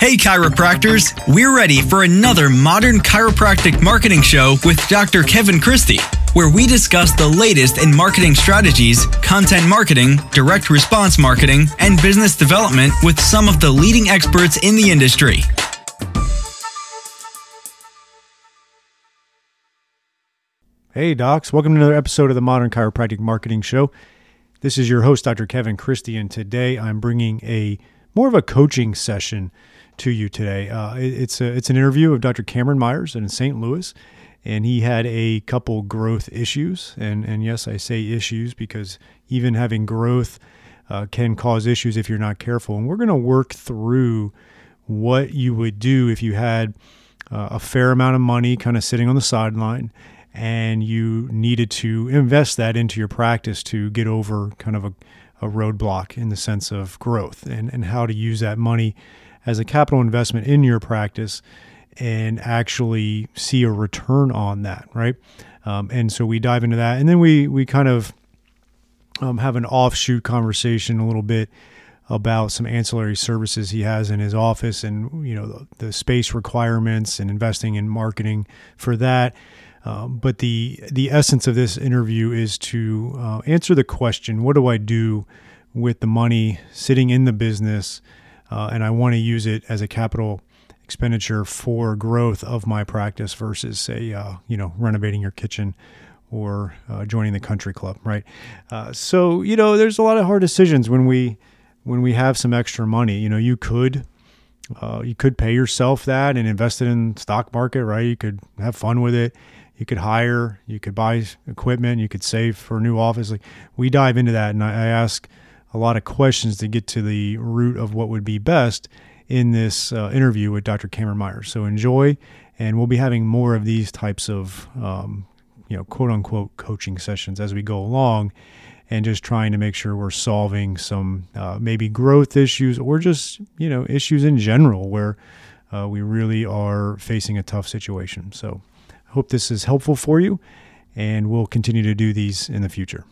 Hey, chiropractors! We're ready for another modern chiropractic marketing show with Dr. Kevin Christie, where we discuss the latest in marketing strategies, content marketing, direct response marketing, and business development with some of the leading experts in the industry. Hey, docs. Welcome to another episode of the Modern Chiropractic Marketing Show. This is your host, Dr. Kevin Christie, and today I'm bringing a more of a coaching session to you today. Uh, it, it's a, it's an interview of Dr. Cameron Myers in St. Louis, and he had a couple growth issues. And and yes, I say issues because even having growth uh, can cause issues if you're not careful. And we're going to work through what you would do if you had uh, a fair amount of money kind of sitting on the sideline and you needed to invest that into your practice to get over kind of a, a roadblock in the sense of growth and, and how to use that money as a capital investment in your practice and actually see a return on that, right? Um, and so we dive into that, and then we we kind of um, have an offshoot conversation a little bit about some ancillary services he has in his office, and you know the, the space requirements and investing in marketing for that. Um, but the the essence of this interview is to uh, answer the question: What do I do with the money sitting in the business? Uh, and I want to use it as a capital expenditure for growth of my practice versus say uh, you know renovating your kitchen or uh, joining the country club right? Uh, so you know there's a lot of hard decisions when we when we have some extra money. You know you could uh, you could pay yourself that and invest it in stock market right? You could have fun with it. You could hire you could buy equipment you could save for a new office. Like we dive into that and I, I ask a lot of questions to get to the root of what would be best in this uh, interview with Dr. Cameron Myers. So enjoy, and we'll be having more of these types of, um, you know, quote unquote coaching sessions as we go along, and just trying to make sure we're solving some uh, maybe growth issues or just you know issues in general where uh, we really are facing a tough situation. So I hope this is helpful for you, and we'll continue to do these in the future.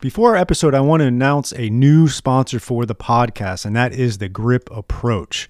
Before our episode, I want to announce a new sponsor for the podcast, and that is the Grip Approach.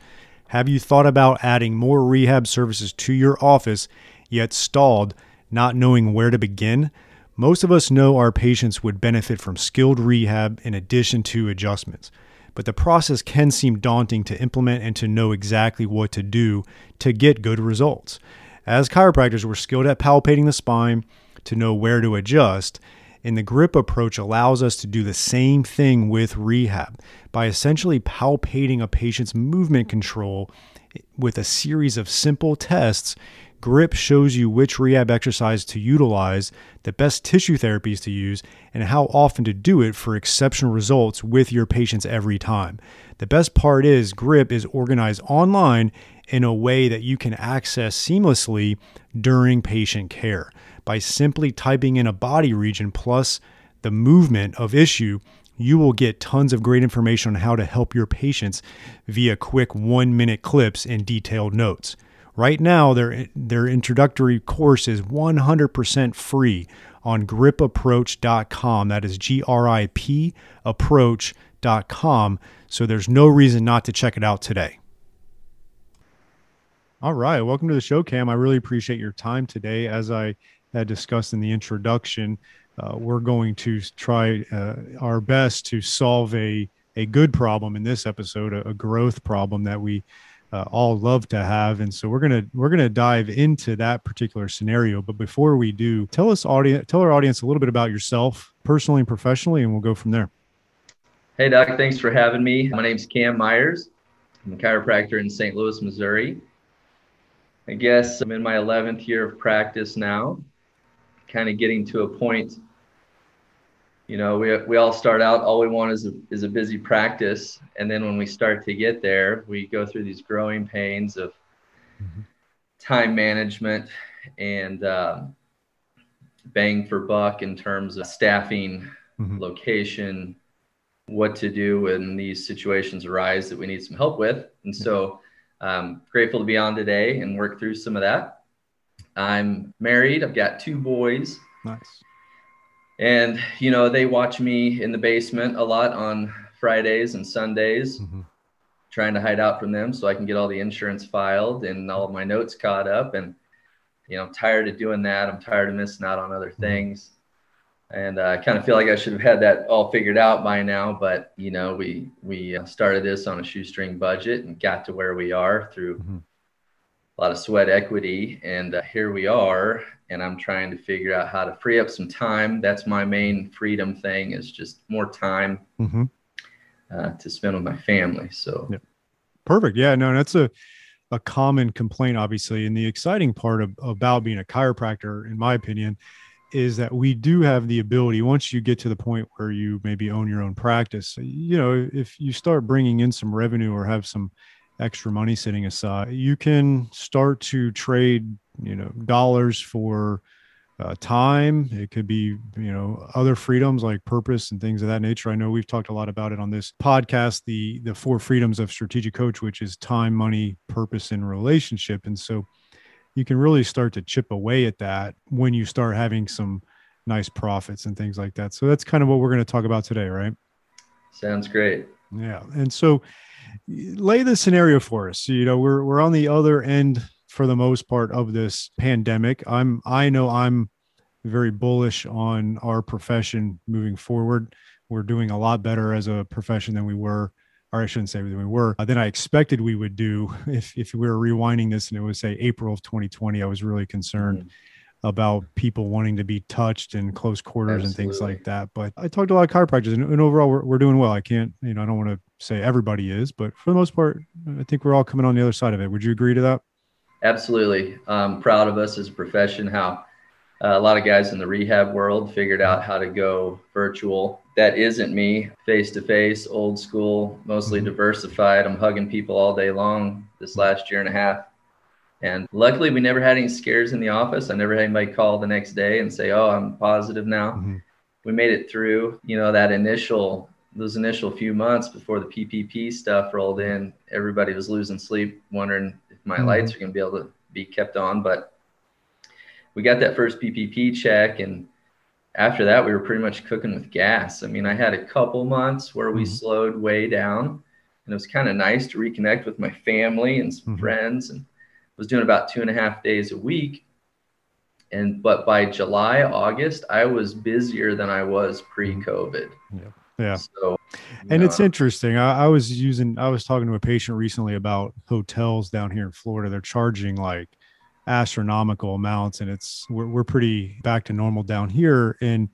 Have you thought about adding more rehab services to your office, yet stalled, not knowing where to begin? Most of us know our patients would benefit from skilled rehab in addition to adjustments, but the process can seem daunting to implement and to know exactly what to do to get good results. As chiropractors, we're skilled at palpating the spine to know where to adjust and the grip approach allows us to do the same thing with rehab by essentially palpating a patient's movement control with a series of simple tests. Grip shows you which rehab exercise to utilize, the best tissue therapies to use, and how often to do it for exceptional results with your patients every time. The best part is, Grip is organized online in a way that you can access seamlessly during patient care by simply typing in a body region plus the movement of issue, you will get tons of great information on how to help your patients via quick one minute clips and detailed notes. Right now, their, their introductory course is 100% free on gripapproach.com. That is G R I P approach.com. So there's no reason not to check it out today. All right. Welcome to the show, Cam. I really appreciate your time today. As I discussed in the introduction, uh, we're going to try uh, our best to solve a, a good problem in this episode, a, a growth problem that we uh, all love to have. And so we're gonna we're gonna dive into that particular scenario. But before we do, tell us audience tell our audience a little bit about yourself, personally and professionally, and we'll go from there. Hey Doc, thanks for having me. My name's Cam Myers. I'm a chiropractor in St. Louis, Missouri. I guess I'm in my 11th year of practice now kind of getting to a point you know we, we all start out all we want is a, is a busy practice and then when we start to get there we go through these growing pains of mm-hmm. time management and uh, bang for buck in terms of staffing mm-hmm. location what to do when these situations arise that we need some help with and so i'm grateful to be on today and work through some of that I'm married. I've got two boys. Nice. And, you know, they watch me in the basement a lot on Fridays and Sundays, mm-hmm. trying to hide out from them so I can get all the insurance filed and all of my notes caught up. And, you know, I'm tired of doing that. I'm tired of missing out on other mm-hmm. things. And uh, I kind of feel like I should have had that all figured out by now. But, you know, we, we uh, started this on a shoestring budget and got to where we are through mm-hmm. A lot of sweat equity. And uh, here we are. And I'm trying to figure out how to free up some time. That's my main freedom thing is just more time. Mm-hmm uh, to spend with my family. So yeah. perfect. Yeah, no, that's a a common complaint, obviously. And the exciting part of, about being a chiropractor, in my opinion, is that we do have the ability once you get to the point where you maybe own your own practice you know if you start bringing in some revenue or have some extra money sitting aside you can start to trade you know dollars for uh, time. It could be, you know, other freedoms like purpose and things of that nature. I know we've talked a lot about it on this podcast, the the four freedoms of strategic coach, which is time, money, purpose, and relationship. And so you can really start to chip away at that when you start having some nice profits and things like that. So that's kind of what we're going to talk about today, right? Sounds great. Yeah. And so lay the scenario for us. You know, we're we're on the other end for the most part of this pandemic. I'm I know I'm very bullish on our profession moving forward. We're doing a lot better as a profession than we were, or I shouldn't say than we were, uh, than I expected we would do. If if we were rewinding this and it was say April of 2020, I was really concerned. Mm-hmm about people wanting to be touched in close quarters Absolutely. and things like that. But I talked to a lot of chiropractors, and, and overall, we're, we're doing well. I can't, you know, I don't want to say everybody is, but for the most part, I think we're all coming on the other side of it. Would you agree to that? Absolutely. I'm proud of us as a profession, how uh, a lot of guys in the rehab world figured out how to go virtual. That isn't me, face to face, old school, mostly mm-hmm. diversified. I'm hugging people all day long this last year and a half. And luckily, we never had any scares in the office. I never had anybody call the next day and say, Oh, I'm positive now. Mm-hmm. We made it through, you know, that initial, those initial few months before the PPP stuff rolled in. Everybody was losing sleep, wondering if my mm-hmm. lights are going to be able to be kept on. But we got that first PPP check, and after that, we were pretty much cooking with gas. I mean, I had a couple months where we mm-hmm. slowed way down, and it was kind of nice to reconnect with my family and some mm-hmm. friends, and was doing about two and a half days a week. And but by July, August, I was busier than I was pre-COVID. Yeah. Yeah. So, and know, it's interesting. I, I, was using, I was talking to a patient recently about hotels down here in Florida. They're charging like astronomical amounts, and it's we're, we're pretty back to normal down here. And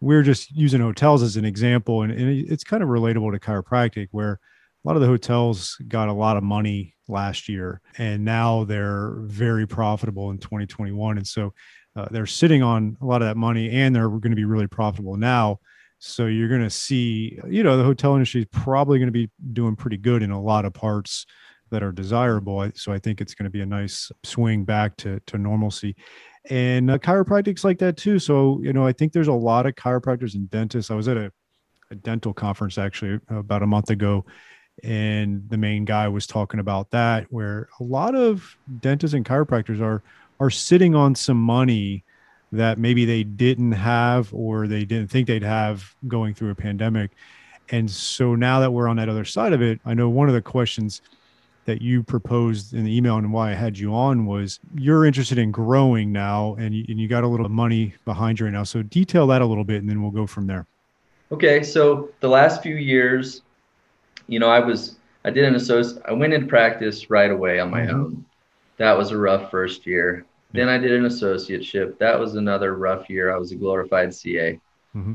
we're just using hotels as an example, and, and it's kind of relatable to chiropractic, where a lot of the hotels got a lot of money last year, and now they're very profitable in 2021. And so uh, they're sitting on a lot of that money, and they're going to be really profitable now so you're going to see, you know, the hotel industry is probably going to be doing pretty good in a lot of parts that are desirable. So I think it's going to be a nice swing back to, to normalcy. And uh, chiropractic's like that too. So, you know, I think there's a lot of chiropractors and dentists. I was at a, a dental conference actually about a month ago, and the main guy was talking about that, where a lot of dentists and chiropractors are are sitting on some money that maybe they didn't have or they didn't think they'd have going through a pandemic. And so now that we're on that other side of it, I know one of the questions that you proposed in the email and why I had you on was you're interested in growing now and you, and you got a little money behind you right now. So detail that a little bit and then we'll go from there. Okay. So the last few years, you know, I was, I did an associate, I went into practice right away on my mm-hmm. own. That was a rough first year. Then I did an associateship. That was another rough year. I was a glorified CA. Mm-hmm.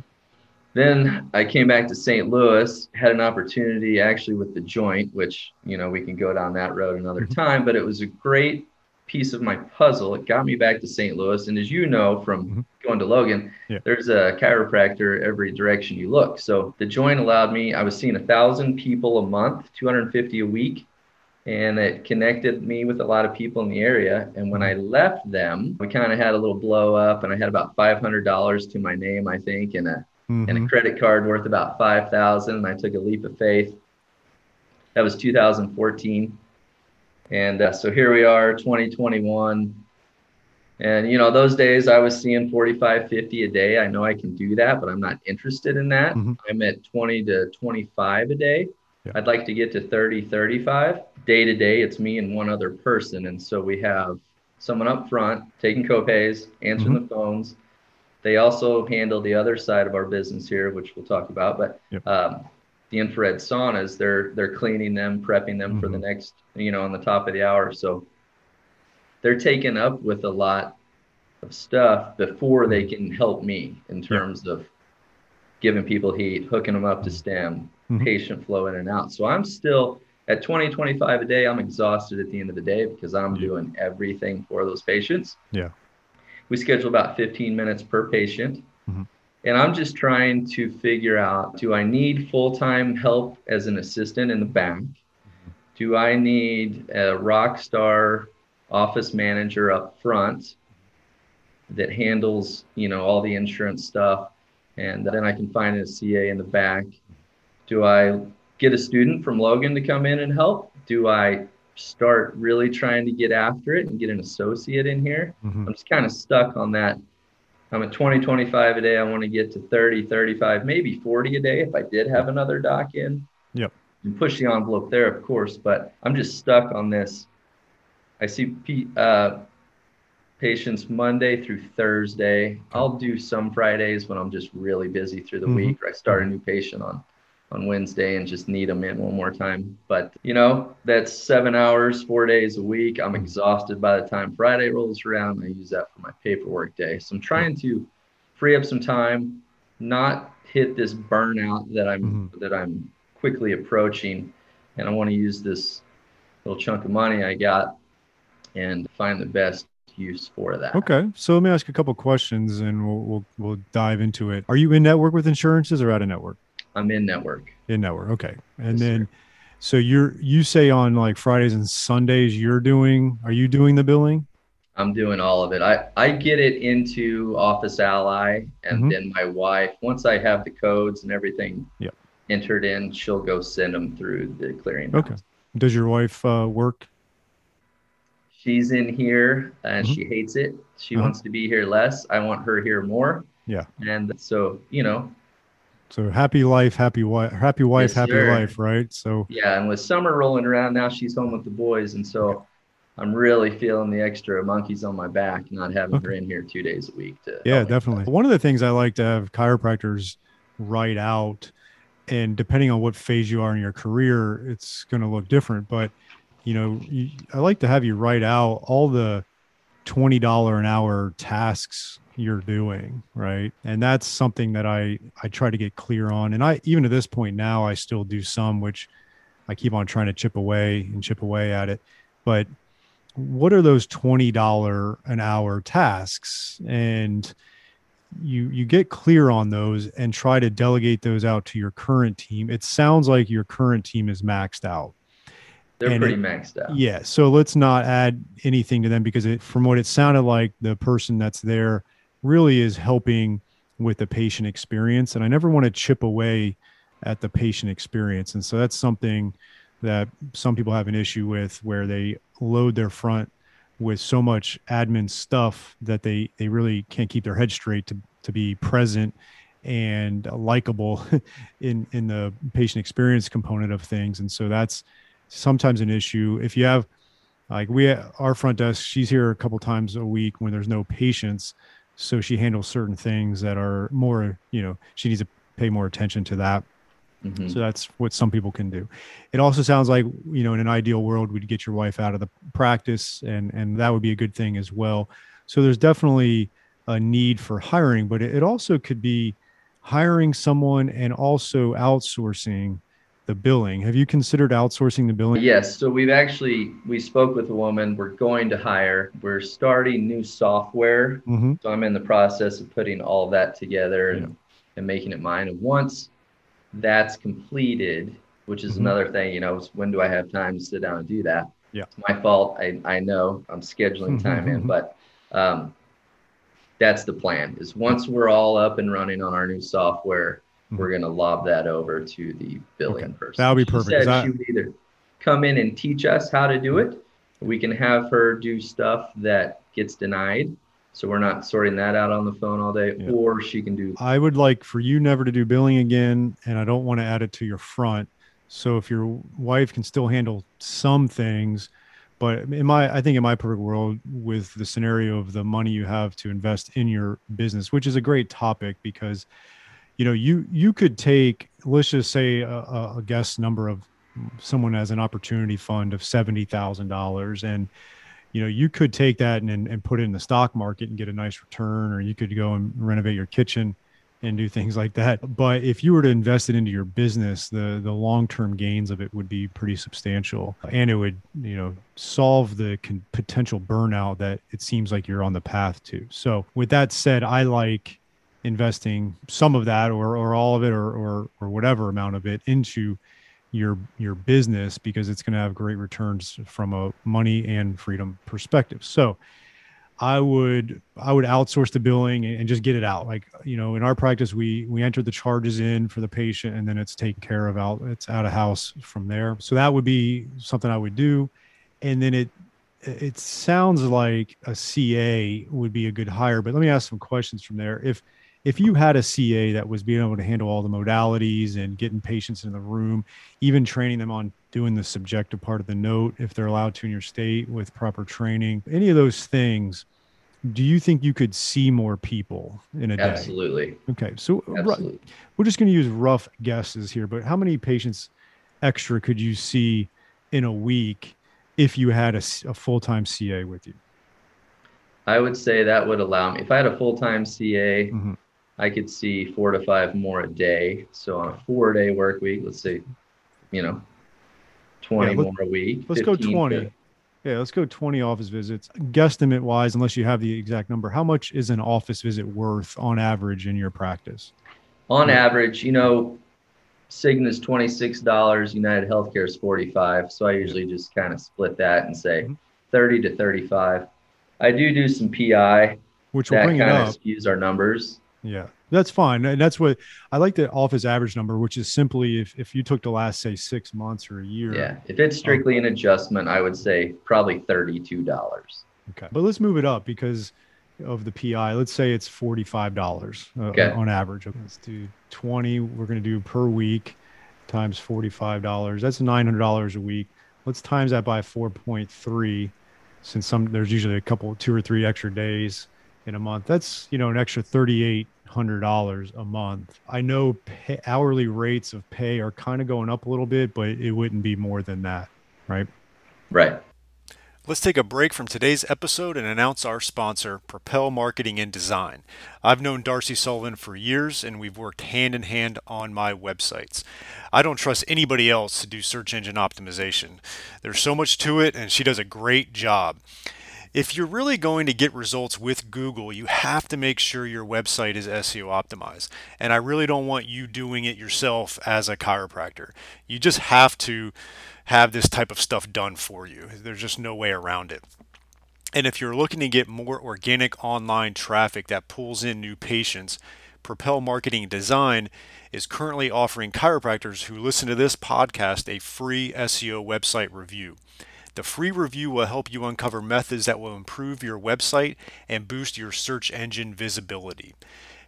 Then I came back to St. Louis, had an opportunity actually with the joint, which, you know, we can go down that road another mm-hmm. time, but it was a great piece of my puzzle. It got me back to St. Louis. And as you know from mm-hmm. going to Logan, yeah. there's a chiropractor every direction you look. So the joint allowed me, I was seeing a thousand people a month, 250 a week and it connected me with a lot of people in the area. And when I left them, we kind of had a little blow up, and I had about five hundred dollars to my name, I think, and a mm-hmm. and a credit card worth about five thousand. And I took a leap of faith. That was 2014, and uh, so here we are, 2021. And you know, those days I was seeing 45, 50 a day. I know I can do that, but I'm not interested in that. Mm-hmm. I'm at 20 to 25 a day. Yeah. I'd like to get to 30, 35. Day to day, it's me and one other person. And so we have someone up front taking copays, answering mm-hmm. the phones. They also handle the other side of our business here, which we'll talk about. But yep. um, the infrared saunas, they're they're cleaning them, prepping them mm-hmm. for the mm-hmm. next, you know, on the top of the hour. So they're taken up with a lot of stuff before they can help me in terms yep. of giving people heat, hooking them up to stim, mm-hmm. patient flow in and out. So I'm still at 20, 25 a day. I'm exhausted at the end of the day because I'm yeah. doing everything for those patients. Yeah. We schedule about 15 minutes per patient. Mm-hmm. And I'm just trying to figure out do I need full time help as an assistant in the? Mm-hmm. Do I need a rock star office manager up front that handles, you know, all the insurance stuff? And then I can find a CA in the back. Do I get a student from Logan to come in and help? Do I start really trying to get after it and get an associate in here? Mm-hmm. I'm just kind of stuck on that. I'm at 20, 25 a day. I want to get to 30, 35, maybe 40 a day if I did have another doc in. Yep. And push the envelope there, of course, but I'm just stuck on this. I see uh, patients Monday through Thursday. I'll do some Fridays when I'm just really busy through the mm-hmm. week. Or I start a new patient on on Wednesday and just need them in one more time. But you know, that's seven hours, four days a week. I'm exhausted by the time Friday rolls around. I use that for my paperwork day. So I'm trying to free up some time, not hit this burnout that I'm mm-hmm. that I'm quickly approaching. And I want to use this little chunk of money I got and find the best use for that. Okay, so let me ask a couple questions, and we'll, we'll we'll dive into it. Are you in network with insurances or out of network? I'm in network. In network, okay. And yes, then, sir. so you're you say on like Fridays and Sundays you're doing? Are you doing the billing? I'm doing all of it. I I get it into Office Ally, and mm-hmm. then my wife, once I have the codes and everything yep. entered in, she'll go send them through the clearing. Okay. Does your wife uh, work she's in here and mm-hmm. she hates it. She uh-huh. wants to be here less. I want her here more. Yeah. And so, you know. So happy life, happy wife, happy wife, yes, happy sir. life, right? So yeah, and with summer rolling around now, she's home with the boys, and so I'm really feeling the extra monkeys on my back, not having okay. her in here two days a week. To yeah, definitely. One of the things I like to have chiropractors write out, and depending on what phase you are in your career, it's going to look different, but you know, you, I like to have you write out all the $20 an hour tasks you're doing, right? And that's something that I I try to get clear on. And I even to this point now I still do some which I keep on trying to chip away and chip away at it. But what are those $20 an hour tasks and you you get clear on those and try to delegate those out to your current team. It sounds like your current team is maxed out they're and pretty it, maxed out. Yeah. So let's not add anything to them because it, from what it sounded like, the person that's there really is helping with the patient experience. And I never want to chip away at the patient experience. And so that's something that some people have an issue with where they load their front with so much admin stuff that they, they really can't keep their head straight to, to be present and likable in, in the patient experience component of things. And so that's, sometimes an issue. If you have like we our front desk, she's here a couple times a week when there's no patients, so she handles certain things that are more, you know, she needs to pay more attention to that. Mm-hmm. So that's what some people can do. It also sounds like, you know, in an ideal world, we'd get your wife out of the practice and and that would be a good thing as well. So there's definitely a need for hiring, but it also could be hiring someone and also outsourcing the billing. Have you considered outsourcing the billing? Yes. So we've actually we spoke with a woman. We're going to hire. We're starting new software. Mm-hmm. So I'm in the process of putting all of that together and, yeah. and making it mine. And once that's completed, which is mm-hmm. another thing, you know, when do I have time to sit down and do that? Yeah. It's my fault. I, I know I'm scheduling mm-hmm. time in, but um, that's the plan is once we're all up and running on our new software, we're mm-hmm. going to lob that over to the billing okay. person. That'll be perfect. She, said I... she would either come in and teach us how to do it. We can have her do stuff that gets denied. So we're not sorting that out on the phone all day, yeah. or she can do. I would like for you never to do billing again, and I don't want to add it to your front. So if your wife can still handle some things, but in my i think in my perfect world with the scenario of the money you have to invest in your business which is a great topic because you know you you could take let's just say a, a guess number of someone has an opportunity fund of $70000 and you know you could take that and, and put it in the stock market and get a nice return or you could go and renovate your kitchen and do things like that. But if you were to invest it into your business, the the long term gains of it would be pretty substantial, and it would you know solve the con- potential burnout that it seems like you're on the path to. So with that said, I like investing some of that or or all of it or or, or whatever amount of it into your your business because it's going to have great returns from a money and freedom perspective. So I would I would outsource the billing and just get it out. Like you know, in our practice, we we enter the charges in for the patient, and then it's taken care of out. It's out of house from there. So that would be something I would do, and then it it sounds like a CA would be a good hire. But let me ask some questions from there. If if you had a CA that was being able to handle all the modalities and getting patients in the room, even training them on doing the subjective part of the note, if they're allowed to in your state with proper training, any of those things, do you think you could see more people in a day? Absolutely. Okay. So Absolutely. we're just going to use rough guesses here, but how many patients extra could you see in a week if you had a, a full time CA with you? I would say that would allow me, if I had a full time CA, mm-hmm. I could see four to five more a day. So on a four day work week, let's say, you know, 20 yeah, more a week. Let's go 20. To, yeah, let's go 20 office visits. Guesstimate wise, unless you have the exact number, how much is an office visit worth on average in your practice? On average, you know, Cigna's $26, United Healthcare is 45. So I usually just kind of split that and say mm-hmm. 30 to 35. I do do some PI. Which will bring it up. of skews our numbers. Yeah, that's fine. And that's what I like the office average number, which is simply if, if you took the last, say, six months or a year. Yeah. If it's strictly um, an adjustment, I would say probably $32. Okay. But let's move it up because of the PI. Let's say it's $45 uh, okay. on average. Let's do 20. We're going to do per week times $45. That's $900 a week. Let's times that by 4.3 since some there's usually a couple two or three extra days in a month. That's you know an extra thirty eight hundred dollars a month. I know pay, hourly rates of pay are kind of going up a little bit, but it wouldn't be more than that, right? Right. Let's take a break from today's episode and announce our sponsor, Propel Marketing and Design. I've known Darcy Sullivan for years and we've worked hand in hand on my websites. I don't trust anybody else to do search engine optimization. There's so much to it and she does a great job. If you're really going to get results with Google, you have to make sure your website is SEO optimized. And I really don't want you doing it yourself as a chiropractor. You just have to have this type of stuff done for you. There's just no way around it. And if you're looking to get more organic online traffic that pulls in new patients, Propel Marketing Design is currently offering chiropractors who listen to this podcast a free SEO website review. The free review will help you uncover methods that will improve your website and boost your search engine visibility.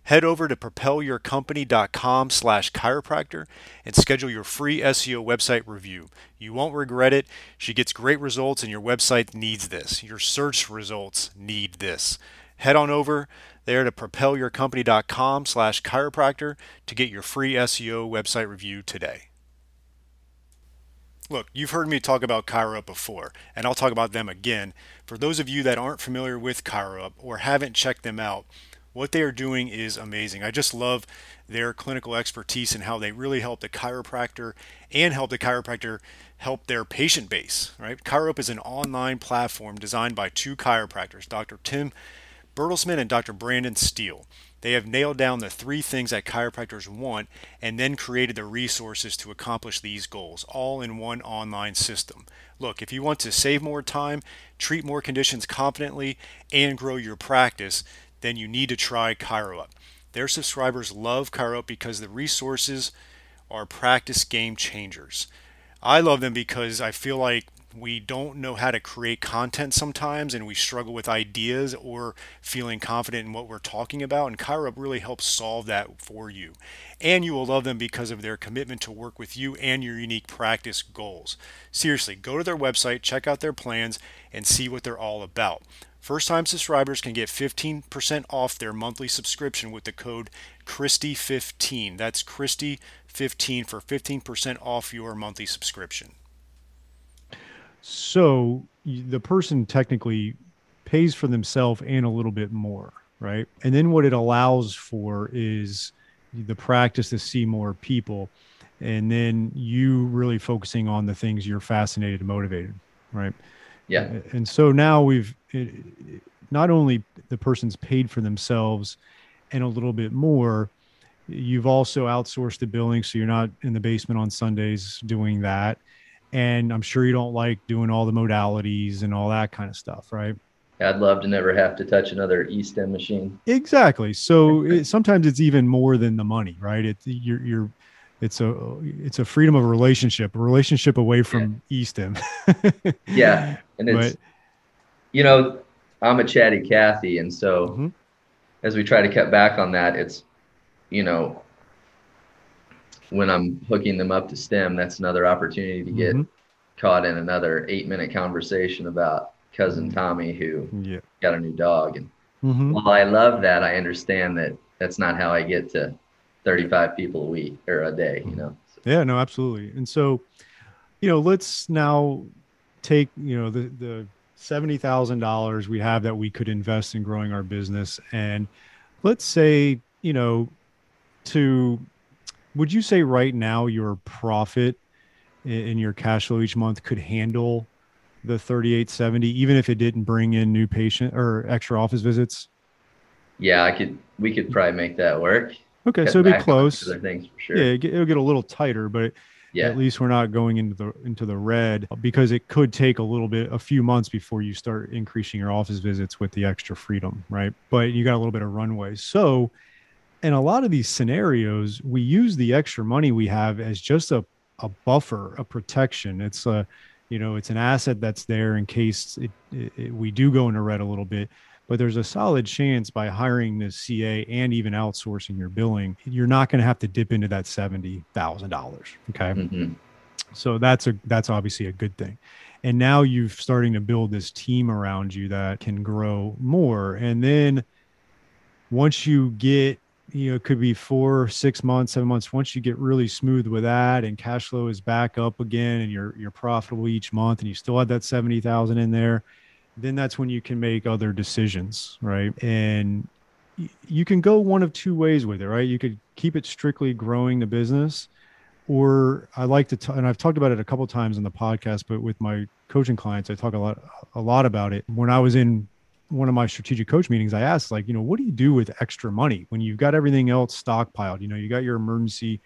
Head over to propelyourcompany.com slash chiropractor and schedule your free SEO website review. You won't regret it. She gets great results and your website needs this. Your search results need this. Head on over there to propelyourcompany.com slash chiropractor to get your free SEO website review today. Look, you've heard me talk about ChiroUp before, and I'll talk about them again. For those of you that aren't familiar with ChiroUp or haven't checked them out, what they are doing is amazing. I just love their clinical expertise and how they really help the chiropractor and help the chiropractor help their patient base, right? ChiroUp is an online platform designed by two chiropractors, Dr. Tim Bertelsman and Dr. Brandon Steele. They have nailed down the three things that chiropractors want and then created the resources to accomplish these goals, all in one online system. Look, if you want to save more time, treat more conditions confidently, and grow your practice, then you need to try ChiroUp. Their subscribers love ChiroUp because the resources are practice game changers. I love them because I feel like we don't know how to create content sometimes and we struggle with ideas or feeling confident in what we're talking about. And ChiroUp really helps solve that for you. And you will love them because of their commitment to work with you and your unique practice goals. Seriously, go to their website, check out their plans, and see what they're all about. First time subscribers can get 15% off their monthly subscription with the code Christie15. That's Christie15 for 15% off your monthly subscription. So the person technically pays for themselves and a little bit more, right? And then what it allows for is the practice to see more people and then you really focusing on the things you're fascinated and motivated, right? Yeah. And so now we've it, not only the person's paid for themselves and a little bit more, you've also outsourced the billing so you're not in the basement on Sundays doing that and I'm sure you don't like doing all the modalities and all that kind of stuff, right? I'd love to never have to touch another e-stim machine. Exactly. So it, sometimes it's even more than the money, right? It's you're you're it's a it's a freedom of relationship, a relationship away from yeah. e-stim. yeah, and it's but, you know I'm a chatty Cathy, and so mm-hmm. as we try to cut back on that, it's you know when I'm hooking them up to stim, that's another opportunity to get mm-hmm. caught in another eight minute conversation about cousin Tommy who yeah. got a new dog. And mm-hmm. while I love that, I understand that that's not how I get to 35 people a week or a day, you know? So. Yeah, no, absolutely. And so, you know, let's now take, you know, the, the $70,000 we have that we could invest in growing our business. And let's say, you know, to would you say right now your profit in your cash flow each month could handle the 3870 even if it didn't bring in new patient or extra office visits? Yeah i could we could probably make that work. Okay so it'd be close. things for sure. Yeah it'll get a little tighter but yeah. at least we're not going into the into the red because it could take a little bit a few months before you start increasing your office visits with the extra freedom right? But you got a little bit of runway. So in a lot of these scenarios, we use the extra money we have as just a, a buffer, a protection. It's a, you know, it's an asset that's there in case it, it, it, we do go into red a little bit. But there's a solid chance by hiring the CA and even outsourcing your billing, you're not going to have to dip into that seventy thousand dollars. Okay, mm-hmm. so that's a that's obviously a good thing. And now you're starting to build this team around you that can grow more. And then once you get you know, it could be four, six months, seven months. Once you get really smooth with that and cash flow is back up again and you're you're profitable each month and you still have that seventy thousand in there, then that's when you can make other decisions, right? And you can go one of two ways with it, right? You could keep it strictly growing the business, or I like to, t- and I've talked about it a couple times on the podcast, but with my coaching clients, I talk a lot, a lot about it. When I was in one of my strategic coach meetings, I asked, like, you know, what do you do with extra money when you've got everything else stockpiled? You know, you got your emergency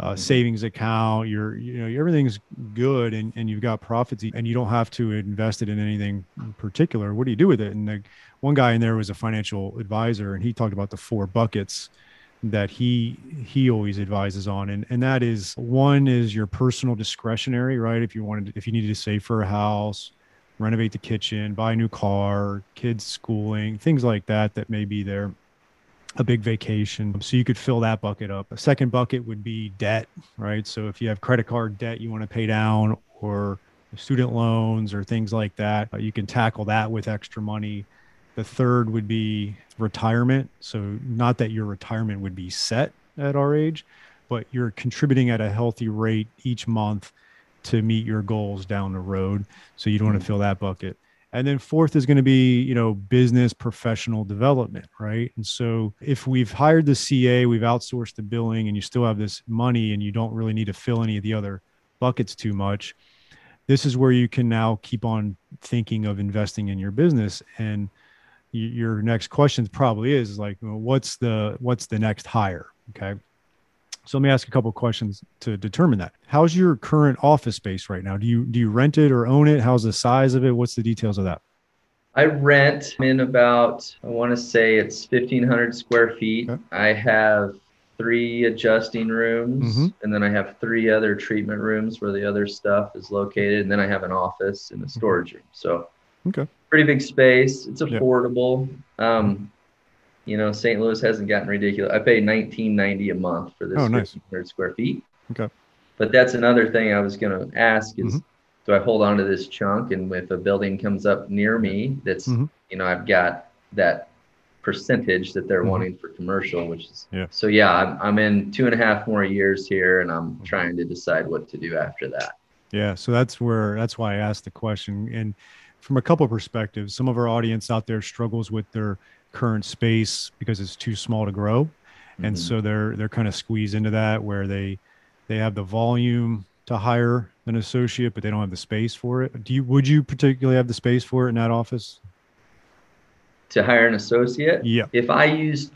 uh, mm-hmm. savings account, your, you know, everything's good and, and you've got profits and you don't have to invest it in anything in particular. What do you do with it? And the, one guy in there was a financial advisor and he talked about the four buckets that he he always advises on and and that is one is your personal discretionary right if you wanted if you needed to save for a house renovate the kitchen, buy a new car, kids schooling, things like that that may be there. A big vacation. So you could fill that bucket up. A second bucket would be debt, right? So if you have credit card debt you want to pay down or student loans or things like that, uh, you can tackle that with extra money. The third would be retirement. So not that your retirement would be set at our age, but you're contributing at a healthy rate each month to meet your goals down the road. So you don't want to mm-hmm. fill that bucket. And then fourth is going to be, you know, business professional development, right? And so if we've hired the CA, we've outsourced the billing, and you still have this money and you don't really need to fill any of the other buckets too much, this is where you can now keep on thinking of investing in your business. And your next question probably is like, well, what's the what's the next hire? Okay. So let me ask a couple questions to determine that. How's your current office space right now? Do you do you rent it or own it? How's the size of it? What's the details of that? I rent in about I want to say it's 1500 square feet. Okay. I have three adjusting rooms, Mhm. and then I have three other treatment rooms where the other stuff is located, and then I have an office and a storage room. So Okay. pretty big space. It's Yeah. affordable. Um, you know, St. Louis hasn't gotten ridiculous. I pay nineteen ninety a month for this Oh, nice. 1,500 square feet. Okay. But that's another thing I was going to ask is, Mhm. do I hold on to this chunk? And if a building comes up near me, that's Mhm. you know, I've got that percentage that they're Mhm. wanting for commercial, which is Yeah. so yeah. I'm I'm in two and a half more years here, and I'm Mm-hmm. trying to decide what to do after that. Yeah, so that's where that's why I asked the question. And from a couple of perspectives, some of our audience out there struggles with their current space because it's too small to grow. And Mhm. so they're they're kind of squeezed into that where they they have the volume to hire an associate, but they don't have the space for it. Do you would you particularly have the space for it in that office? to hire an associate, Yeah. if I used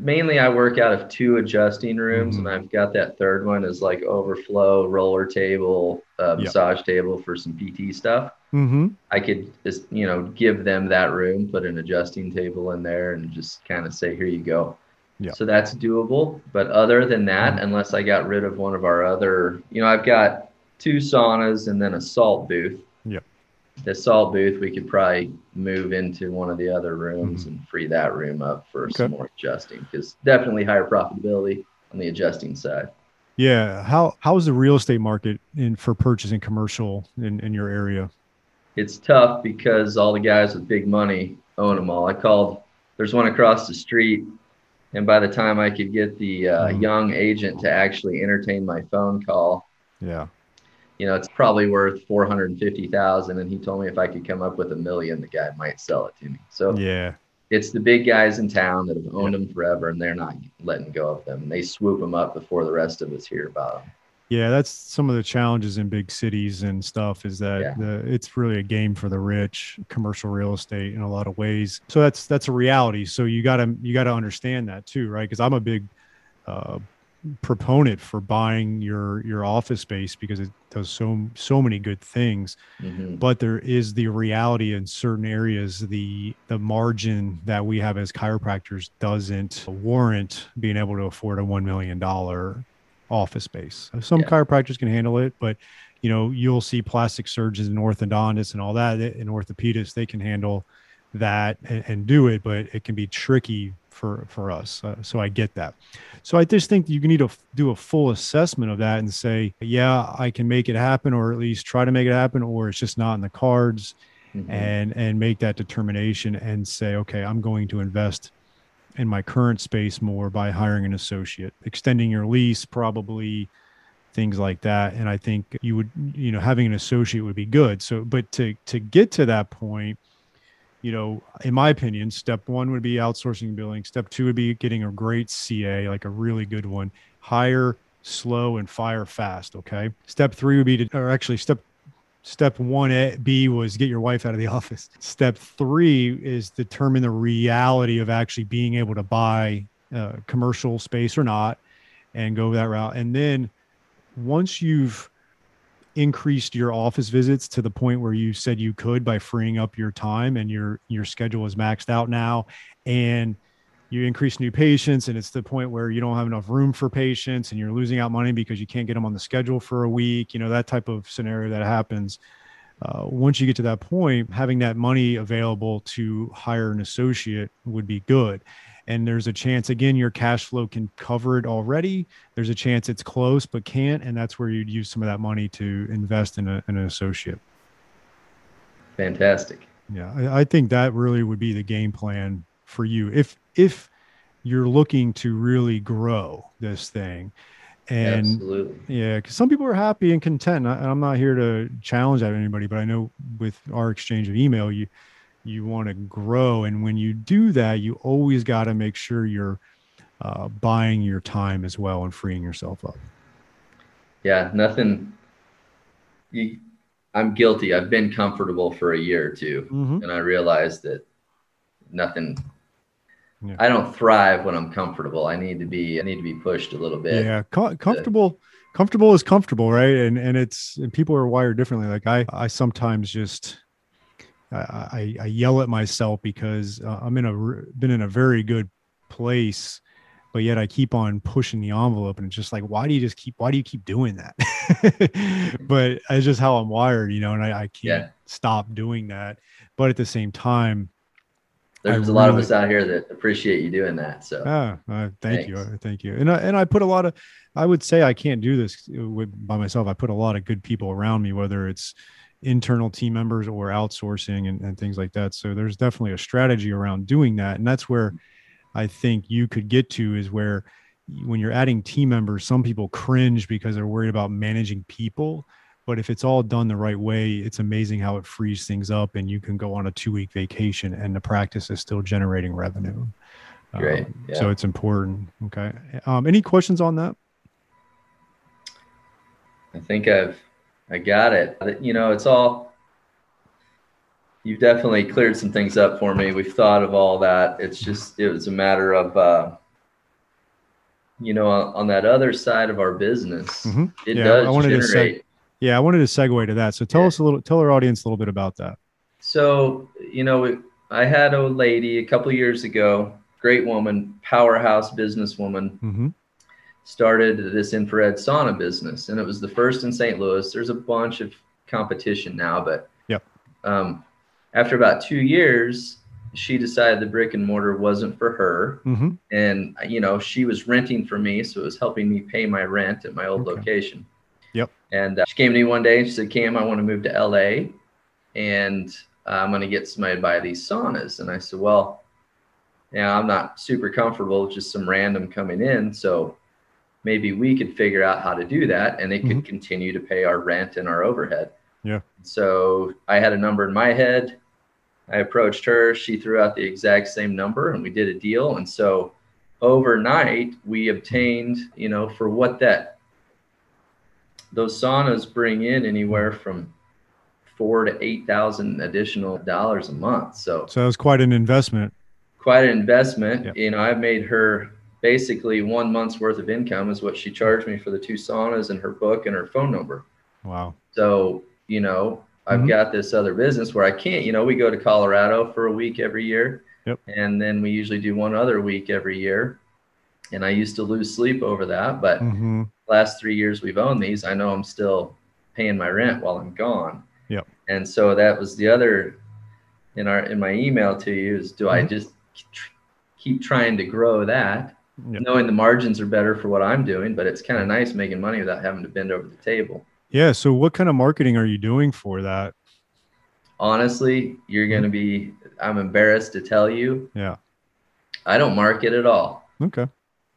mainly I work out of two adjusting rooms Mhm. and I've got that third one as like overflow roller table, uh, Yeah. massage table for some PT stuff. Mm-hmm. I could just, you know, give them that room, put an adjusting table in there and just kind of say, here you go. Yeah. So that's doable. But other than that, unless I got rid of one of our other, you know, I've got two saunas and then a salt booth. Yeah. The salt booth, we could probably move into one of the other rooms and free that room up for some Mm-hmm. More adjusting because definitely higher profitability on the adjusting side. Yeah. How how is the real estate market in for purchasing commercial in, in your area? It's tough because all the guys with big money own them all. I called, there's one across the street, and by the time I could get the uh, Mhm. young agent to actually entertain my phone call, Yeah. you know, it's probably worth 450,000 and he told me if I could come up with a million, the guy might sell it to me. So Yeah. it's the big guys in town that have owned them forever and they're not letting go of them. And they swoop them up before the rest of us hear about them. Yeah, that's some of the challenges in big cities and stuff is that Yeah. the it's really a game for the rich, commercial real estate in a lot of ways. So that's that's a reality. So you got to you got to understand that too, right? Cuz I'm a big uh proponent for buying your your office space because it does so so many good things Mhm. but there is the reality in certain areas the the margin that we have as chiropractors doesn't warrant being able to afford a 1 million dollar office space some Yeah. chiropractors can handle it but you know you'll see plastic surgeons and orthodontists and all that and orthopedists they can handle that and, and do it but it can be tricky for for us uh, so i get that so i just think you need to do a full assessment of that and say yeah i can make it happen or at least try to make it happen or it's just not in the cards Mhm. and and make that determination and say okay i'm going to invest in my current space more by hiring an associate extending your lease probably things like that. And i think you would you know having an associate would be good. So but to to get to that point you know in my opinion step one would be outsourcing billing. Step two would be getting a great ca like a really good one. Hire slow and fire fast okay? Step three would be to or actually step step one A, b was get your wife out of the office. Step three is determine the reality of actually being able to buy commercial space or not and go that route. And then once you've increased your office visits to the point where you said you could by freeing up your time and your your schedule is maxed out now and you increase new patients and it's the point where you don't have enough room for patients and you're losing out money because you can't get them on the schedule for a week you know that type of scenario that happens. Uh, once you get to that point having that money available to hire an associate would be good. And there's a chance again your cash flow can cover it already. There's a chance it's close but can't and that's where you'd use some of that money to invest in, a, in an associate. Fantastic. yeah I, I think that really would be the game plan for you. If if you're looking to really grow this thing and Absolutely. yeah, because some people are happy and content. I, I'm not here to challenge that anybody, but I know with our exchange of email, you you want to grow, and when you do that, you always got to make sure you're uh, buying your time as well and freeing yourself up. Yeah, nothing. You, I'm guilty. I've been comfortable for a year or 2 Mhm. and I realized that nothing. Yeah. I don't thrive when I'm comfortable. I need to be. I need to be pushed a little bit. Yeah, co- comfortable. Comfortable is comfortable, right? And and it's and people are wired differently. Like I, I sometimes just I, I, I yell at myself because uh, I'm in a been in a very good place but yet I keep on pushing the envelope and it's just like, why do you just keep, why do you keep doing that? but it's just how I'm wired, you know, and I, I can't Yeah. stop doing that. But at the same time, There's I a lot of us out here that appreciate you doing that. So Ah, uh, thank you, Thanks. uh, thank you. And I, and I put a lot of, I would say I can't do this with, by myself. I put a lot of good people around me, whether it's internal team members or outsourcing and, and things like that. So there's definitely a strategy around doing that, and that's where I think you could get to is where when you're adding team members, some people cringe because they're worried about managing people. But if it's all done the right way, it's amazing how it frees things up, and you can go on a two week vacation, and the practice is still generating revenue. Great, Um, yeah. So it's important. Okay. Um, any questions on that? I think I've I got it. You know, it's all you've definitely cleared some things up for me. We've thought of all that. It's just it was a matter of uh you know, on, that other side of our business, Mhm. it Yeah, does I wanted to seg- generate. Yeah, I wanted to segue to that. So tell Yeah. us a little, tell our audience a little bit about that. So, you know, I had a lady a couple years ago, great woman, powerhouse businesswoman, hmm started this infrared sauna business, and it was the first in St. Louis. There's a bunch of competition now, but Yep. um, after about two years, she decided the brick and mortar wasn't for her, hmm and you know she was renting for me, so it was helping me pay my rent at my old Okay. location. Yep. And uh, she came to me one day and she said, "Cam, I want to move to LA, and I'm going to get somebody to buy these saunas." And I said, "Well." Yeah, I'm not super comfortable with just some random coming in. So maybe we could figure out how to do that and it could continue to pay our rent and our overhead. Yeah. So I had a number in my head. I approached her. She threw out the exact same number and we did a deal. And so overnight we obtained, you know, for what that those saunas bring in anywhere from four to eight thousand additional dollars a month. So So that was quite an investment. quite an investment. Yep. You know, I've made her basically one month's worth of income is what she charged me for the two saunas and her book and her phone number. Wow. So, you know, I've Mhm. got this other business where I can't, you know, we go to Colorado for a week every year. Yep. And then we usually do one other week every year. And I used to lose sleep over that, but hmm last three years we've owned these, I know I'm still paying my rent while I'm gone. Yep. And so that was the other in our in my email to you is do I Mhm. just keep trying to grow that, Yep. knowing the margins are better for what I'm doing, but it's kind of nice making money without having to bend over the table. Yeah. So what kind of marketing are you doing for that? Honestly, you're going to be I'm embarrassed to tell you, Yeah. I don't market at all. Okay.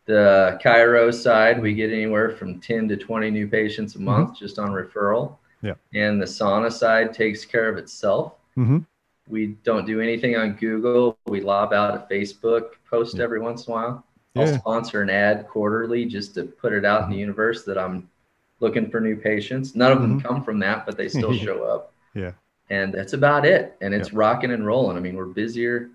The chiro side, we get anywhere from 10 to 20 new patients a mm-hmm. month just on referral. Yeah. And the sauna side takes care of itself. hmm We don't do anything on Google. We lob out a Facebook post Yeah. every once in a while. I'll Yeah. sponsor an ad quarterly just to put it out in the mm-hmm. universe that I'm looking for new patients. None of them mm-hmm. come from that, but they still show up. Yeah. And that's about it. And it's rocking and rolling. I mean, we're busier.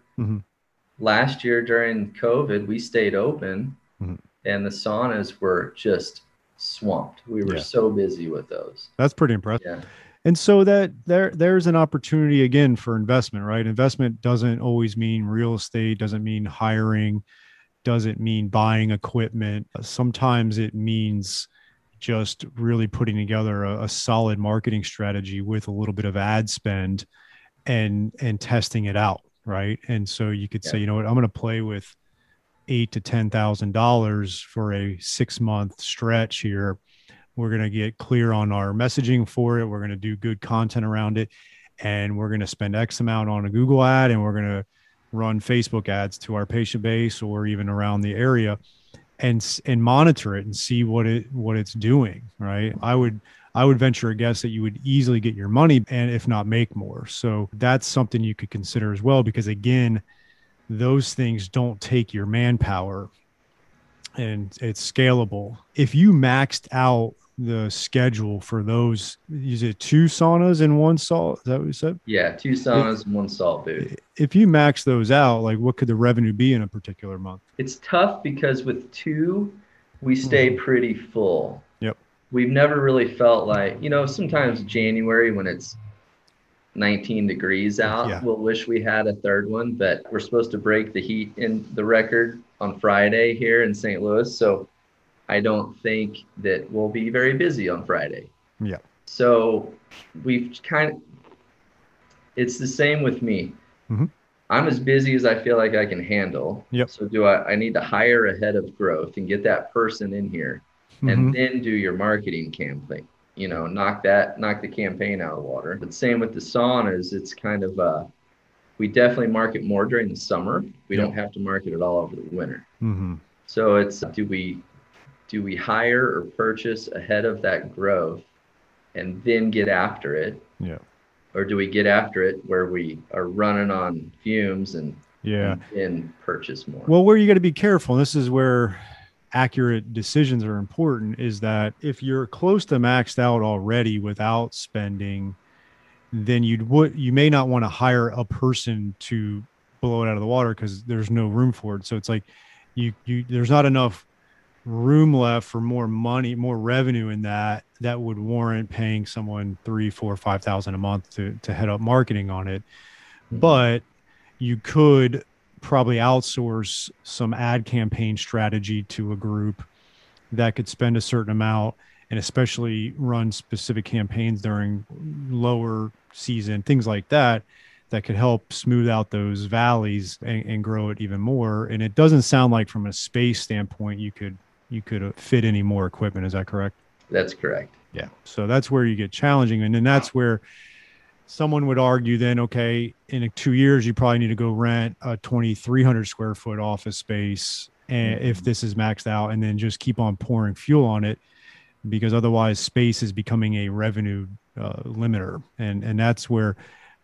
Last year during COVID, we stayed open Mhm. and the saunas were just swamped. We were Yeah. so busy with those. That's pretty impressive. Yeah. And so that there there's an opportunity again for investment, right? Investment doesn't always mean real estate, doesn't mean hiring, doesn't mean buying equipment. Sometimes it means just really putting together a, a solid marketing strategy with a little bit of ad spend and and testing it out, right? And so you could say, you know what, I'm going to play with eight to ten thousand dollars for a six month stretch here. We're going to get clear on our messaging for it. We're going to do good content around it. And we're going to spend x amount on a google ad and we're going to run facebook ads to our patient base or even around the area and and monitor it and see what it what it's doing right? I would i would venture a guess that you would easily get your money and if not make more. So that's something you could consider as well because again those things don't take your manpower and it's scalable. If you maxed out the schedule for those, is it two saunas in one salt? Is that what you said? Yeah. Two saunas and one salt booth. If you max those out, like what could the revenue be in a particular month? It's tough because with two, we stay hmm. pretty full. Yep. We've never really felt like, you know, sometimes January when it's 19 degrees out, Yeah. we'll wish we had a third one, but we're supposed to break the heat in the record on Friday here in St. Louis, so I don't think that we'll be very busy on Friday. Yeah. So we've kind of, it's the same with me. Mhm. I'm as busy as I feel like I can handle. Yep. So do I, I need to hire ahead of growth and get that person in here Mhm. and then do your marketing campaign. You know, knock that, knock the campaign out of the water. But same with the saunas, it's kind of, uh, we definitely market more during the summer. We Yep. don't have to market it all over the winter. Mhm. So it's do we do we hire or purchase ahead of that growth and then get after it? Yeah. Or do we get after it where we are running on fumes and Yeah. and then purchase more? Well, where you got to be careful, and this is where accurate decisions are important, is that if you're close to maxed out already without spending, then you'd would you may not want to hire a person to blow it out of the water because there's no room for it. So it's like you you there's not enough room left for more money, more revenue in that that would warrant paying someone three, four, five thousand a month to to head up marketing on it. Hmm. But you could probably outsource some ad campaign strategy to a group that could spend a certain amount and especially run specific campaigns during lower season things like that that could help smooth out those valleys and, and grow it even more and it doesn't sound like from a space standpoint you could you could uh, fit any more equipment is that correct That's correct. yeah. So that's where you get challenging. And then that's where someone would argue then, okay, in two years, you probably need to go rent a 2,300 square foot office space. And if this is maxed out and then just keep on pouring fuel on it, because otherwise space is becoming a revenue uh, limiter. And, and that's where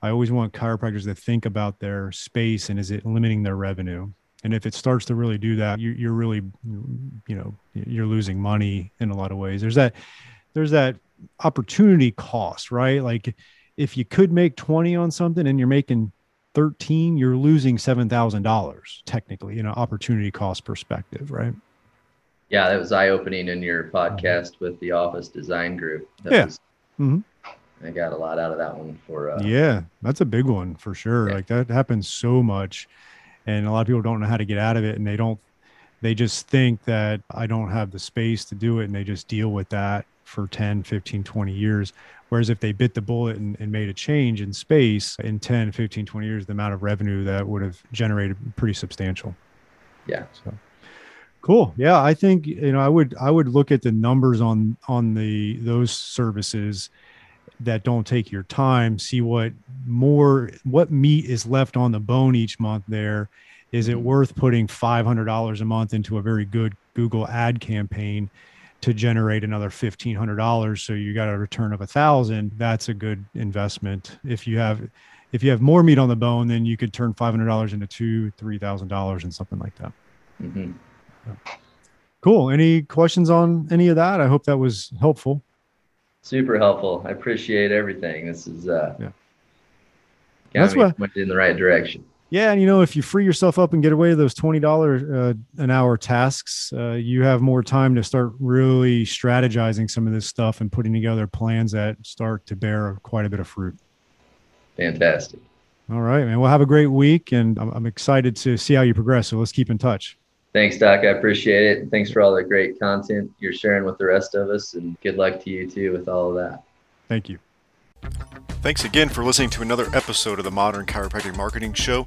I always want chiropractors to think about their space and is it limiting their revenue? And if it starts to really do that, you, you're really, you know, you're losing money in a lot of ways. There's that, there's that opportunity cost, right? Like if you could make 20 on something and you're making 13, you're losing $7,000 technically in an opportunity cost perspective, right? Yeah, that was eye opening in your podcast with the Office Design Group. That Yeah. Was, Mhm. I got a lot out of that one for uh, yeah, that's a big one for sure. Yeah. Like that happens so much. And a lot of people don't know how to get out of it and they don't, they just think that I don't have the space to do it and they just deal with that for 10, 15, 20 years. Whereas if they bit the bullet and, and made a change in space in 10, 15, 20 years, the amount of revenue that would have generated pretty substantial. Yeah. So cool. Yeah. I think, you know, I would, I would look at the numbers on, on the, those services that don't take your time, see what more, what meat is left on the bone each month there. Is it Mhm. worth putting $500 a month into a very good Google ad campaign to generate another $1,500? So you got a return of a thousand. That's a good investment. If you have, if you have more meat on the bone, then you could turn $500 into two, $3,000 and something like that. mhm. Cool. Any questions on any of that? I hope that was helpful. super helpful. I appreciate everything. This is uh, Yeah. That's what- pointed in the right direction. Yeah, and you know, if you free yourself up and get away those twenty dollars uh, an hour tasks, uh, you have more time to start really strategizing some of this stuff and putting together plans that start to bear quite a bit of fruit. Fantastic. All right, man. Well, have a great week, and I'm, I'm excited to see how you progress. So let's keep in touch. Thanks, Doc. I appreciate it. And thanks for all the great content you're sharing with the rest of us. And good luck to you too with all of that. Thank you. Thanks again for listening to another episode of the Modern Chiropractic Marketing Show.